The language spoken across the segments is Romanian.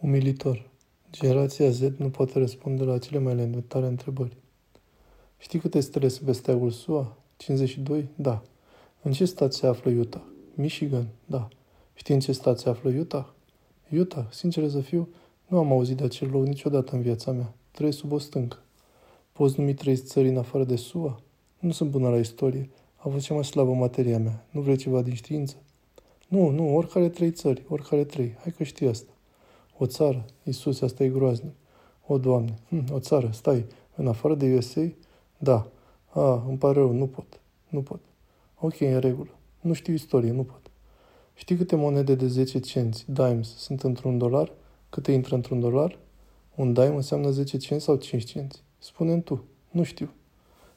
Umilitor. Generația Z nu poate răspunde la cele mai elementare întrebări. Știi câte stele sunt pe steagul SUA? 52? Da. În ce stat se află Utah? Michigan? Da. Știi în ce stat se află Utah? Utah, sincer să fiu, nu am auzit de acel loc niciodată în viața mea. Trei sub o stâncă. Poți numi trei țări în afară de SUA? Nu sunt bună la istorie. A fost cea mai slabă materia mea. Nu vrei ceva din știință? Nu, nu, oricare trei țări, oricare trei. Hai că știi asta. O țară, Iisus, asta e groaznic. O, Doamne, hm, o țară, stai, în afară de USA? Da. A, îmi pare rău, nu pot. Nu pot. Ok, în regulă. Nu știu istorie, nu pot. Știi câte monede de 10 cenți, dimes, sunt într-un dolar? Câte intră într-un dolar? Un dime înseamnă 10 cenți sau 5 cenți? spune tu. Nu știu.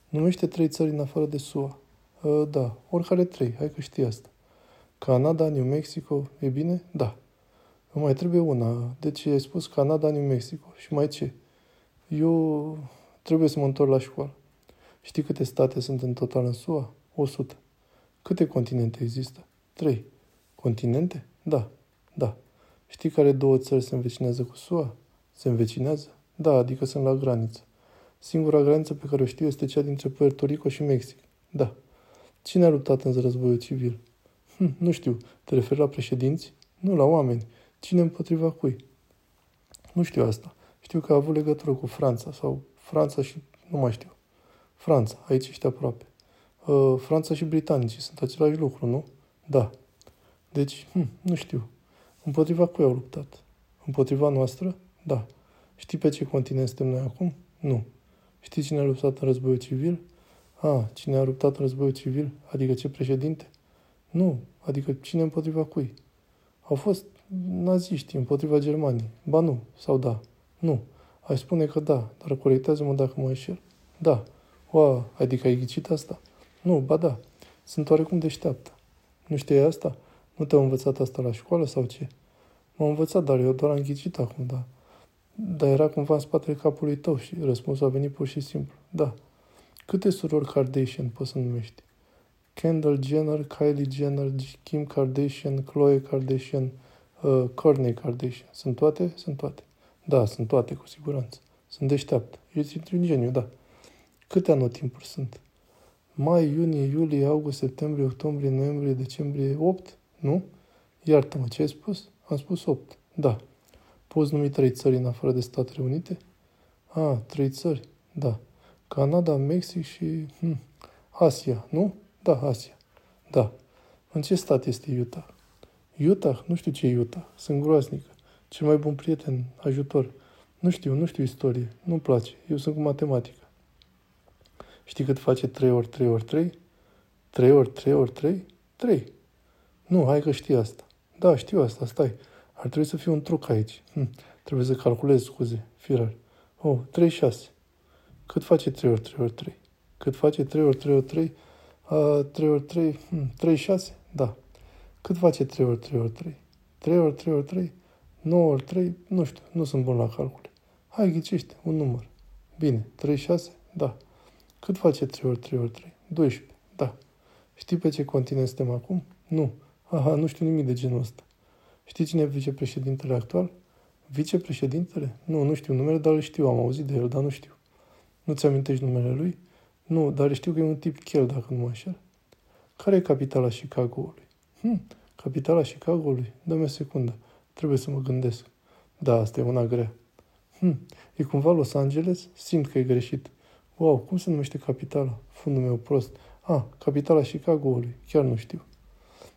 Numește trei țări în afară de SUA. Uh, da, oricare trei, hai că știi asta. Canada, New Mexico, e bine? Da. Îmi mai trebuie una. Deci ai spus Canada, New Mexico. Și mai ce? Eu trebuie să mă întorc la școală. Știi câte state sunt în total în SUA? 100. Câte continente există? 3. Continente? Da. Da. Știi care două țări se învecinează cu SUA? Se învecinează? Da, adică sunt la graniță. Singura graniță pe care o știu este cea dintre Puerto Rico și Mexic. Da. Cine a luptat în războiul civil? Hm, nu știu. Te referi la președinți? Nu, la oameni. Cine împotriva cui? Nu știu asta. Știu că a avut legătură cu Franța sau Franța și nu mai știu. Franța, aici ești aproape. Uh, Franța și britanicii sunt același lucru, nu? Da. Deci, hm, nu știu. Împotriva cui au luptat? Împotriva noastră? Da. Știi pe ce continent suntem noi acum? Nu. Știi cine a luptat în războiul civil? A, cine a luptat în războiul civil? Adică ce președinte? Nu, adică cine împotriva cui? Au fost naziști împotriva Germaniei. Ba nu, sau da. Nu. Ai spune că da, dar corectează-mă dacă mă înșel. Da. Oa, adică ai ghicit asta? Nu, ba da. Sunt oarecum deșteaptă. Nu știi asta? Nu te-au învățat asta la școală sau ce? M-au învățat, dar eu doar am ghicit acum, da. Dar era cumva în spatele capului tău și răspunsul a venit pur și simplu. Da. Câte surori Kardashian poți să numești? Kendall Jenner, Kylie Jenner, Kim Kardashian, Khloe Kardashian, uh, Kourtney Kardashian. Sunt toate? Sunt toate. Da, sunt toate, cu siguranță. Sunt deșteaptă. Ești un geniu, da. Câte anotimpuri sunt? Mai, iunie, iulie, august, septembrie, octombrie, noiembrie, decembrie, 8? Nu? Iartă-mă, ce ai spus? Am spus 8. Da. Poți numi trei țări în afară de Statele Unite? A, trei țări. Da. Canada, Mexic și... Hm, Asia, nu? Da, Asia. Da. În ce stat este Utah? Utah? Nu știu ce e Utah. Sunt groaznică. Cel mai bun prieten, ajutor. Nu știu, nu știu istorie. Nu-mi place. Eu sunt cu matematică. Știi cât face 3 ori 3 ori 3? 3 ori 3 ori 3? 3. Nu, hai că știi asta. Da, știu asta, stai. Ar trebui să fie un truc aici. Hm. Trebuie să calculez, scuze, firar. Oh, 36. Cât face 3 ori 3 ori 3? Cât face 3 ori 3 ori 3? Uh, 3 ori 3, hm, 36? Da. Cât face 3 ori 3 ori 3? 3 ori 3 ori 3? 9 ori 3? Nu știu, nu sunt bun la calcule. Hai, ghicește, un număr. Bine, 36? Da. Cât face 3 ori 3 ori 3? 12. Da. Știi pe ce continent suntem acum? Nu. Aha, nu știu nimic de genul ăsta. Știi cine e vicepreședintele actual? Vicepreședintele? Nu, nu știu numele, dar îl știu, am auzit de el, dar nu știu. Nu ți amintești numele lui? Nu, dar știu că e un tip chel, dacă nu mă înșel. Care e capitala Chicago-ului? Hm, capitala Chicago-ului? Dă-mi o secundă. Trebuie să mă gândesc. Da, asta e una grea. Hm, e cumva Los Angeles? Simt că e greșit. Wow, cum se numește capitala? Fundul meu prost. Ah, capitala Chicago-ului. Chiar nu știu.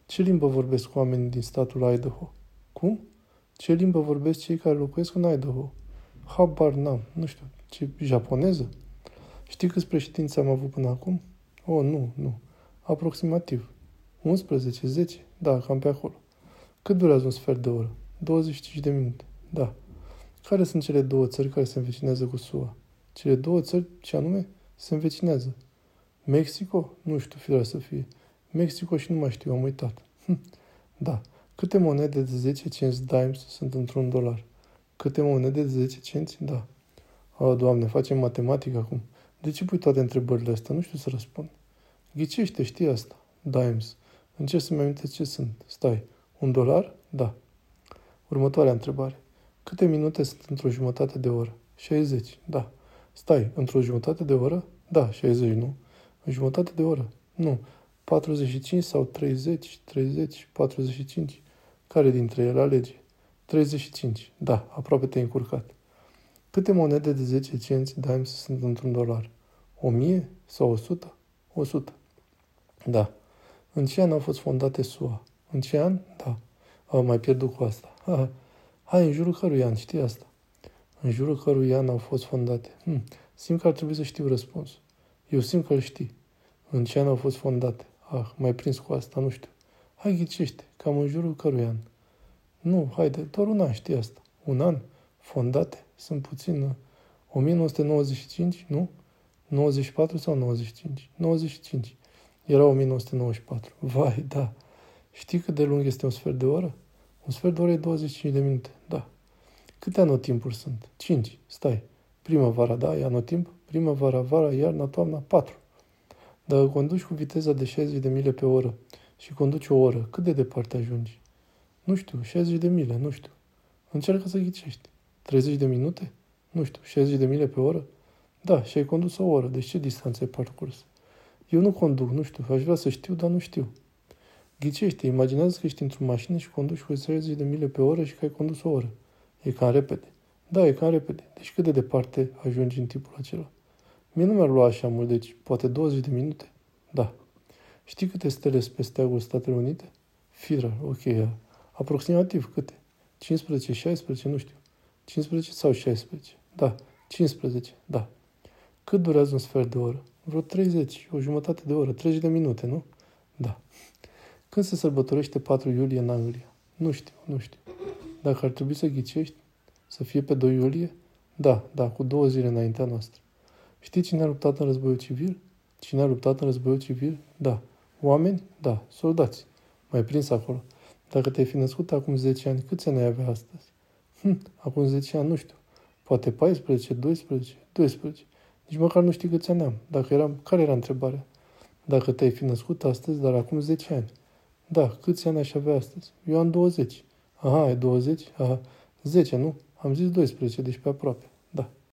Ce limbă vorbesc oamenii din statul Idaho? Cum? Ce limbă vorbesc cei care locuiesc în Idaho? Habar n-am, nu știu, ce, japoneză? Știi câți președinți am avut până acum? Oh, nu, nu. Aproximativ. 11, 10? Da, cam pe acolo. Cât durează un sfert de oră? 25 de minute. Da. Care sunt cele două țări care se învecinează cu SUA? Cele două țări, ce anume, se învecinează. Mexico? Nu știu, firea să fie. Mexico și nu mai știu, am uitat. Hm. Da. Câte monede de 10 cenți dimes sunt într-un dolar? Câte monede de 10 cenți? Da. O, Doamne, facem matematică acum. De ce pui toate întrebările astea? Nu știu să răspund. Ghicește, știi asta. Dimes. Încerc să-mi amintesc ce sunt. Stai. Un dolar? Da. Următoarea întrebare. Câte minute sunt într-o jumătate de oră? 60, da. Stai, într-o jumătate de oră? Da, 60, nu? În jumătate de oră? Nu. 45 sau 30, 30, 45. Care dintre ele alege? 35. Da, aproape te-ai încurcat. Câte monede de 10 cenți Dimes sunt într-un dolar? 1000 sau 100? 100. Da. În ce an au fost fondate SUA? În ce an? Da. Am mai pierdut cu asta. Ha, hai, în jurul cărui an, știi asta? În jurul cărui an au fost fondate. Hm, simt că ar trebui să știu răspunsul. Eu simt că îl știi. În ce an au fost fondate? Ah, mai prins cu asta, nu știu. Hai ghicește, cam în jurul cărui an. Nu, haide, doar un an știi asta. Un an? Fondate? Sunt puțin... 1995, nu? 94 sau 95? 95. Era 1994. Vai, da. Știi cât de lung este un sfert de oră? Un sfert de oră e 25 de minute, da. Câte anotimpuri sunt? 5. Stai. Primăvara, da, e anotimp. Primăvara, vara, iarna, toamna, 4. Dacă conduci cu viteza de 60 de mile pe oră și conduci o oră, cât de departe ajungi? Nu știu, 60 de mile, nu știu. Încearcă să ghicești. 30 de minute? Nu știu, 60 de mile pe oră? Da, și ai condus o oră, deci ce distanță ai parcurs? Eu nu conduc, nu știu, aș vrea să știu, dar nu știu. Ghicește, imaginează că ești într-o mașină și conduci cu 30 de mile pe oră și că ai condus o oră. E cam repede. Da, e cam repede. Deci cât de departe ajungi în timpul acela? Mie nu mi-ar lua așa mult, deci poate 20 de minute? Da. Știi câte stele sunt pe steagul Statele Unite? Fira, ok, aproximativ câte? 15, 16, nu știu. 15 sau 16? Da. 15, da. Cât durează un sfert de oră? Vreo 30, o jumătate de oră, 30 de minute, nu? Da. Când se sărbătorește 4 iulie în Anglia? Nu știu, nu știu. Dacă ar trebui să ghicești, să fie pe 2 iulie? Da, da, cu două zile înaintea noastră. Știi cine a luptat în războiul civil? Cine a luptat în războiul civil? Da. Oameni? Da. Soldați. Mai prins acolo. Dacă te-ai fi născut acum 10 ani, câți ani ai avea astăzi? Hm, acum 10 ani, nu știu. Poate 14, 12, 12. Nici măcar nu știi câți ani am. Dacă eram, care era întrebarea? Dacă te-ai fi născut astăzi, dar acum 10 ani. Da, câți ani aș avea astăzi? Eu am 20. Aha, ai 20? Aha, 10, nu? Am zis 12, deci pe aproape.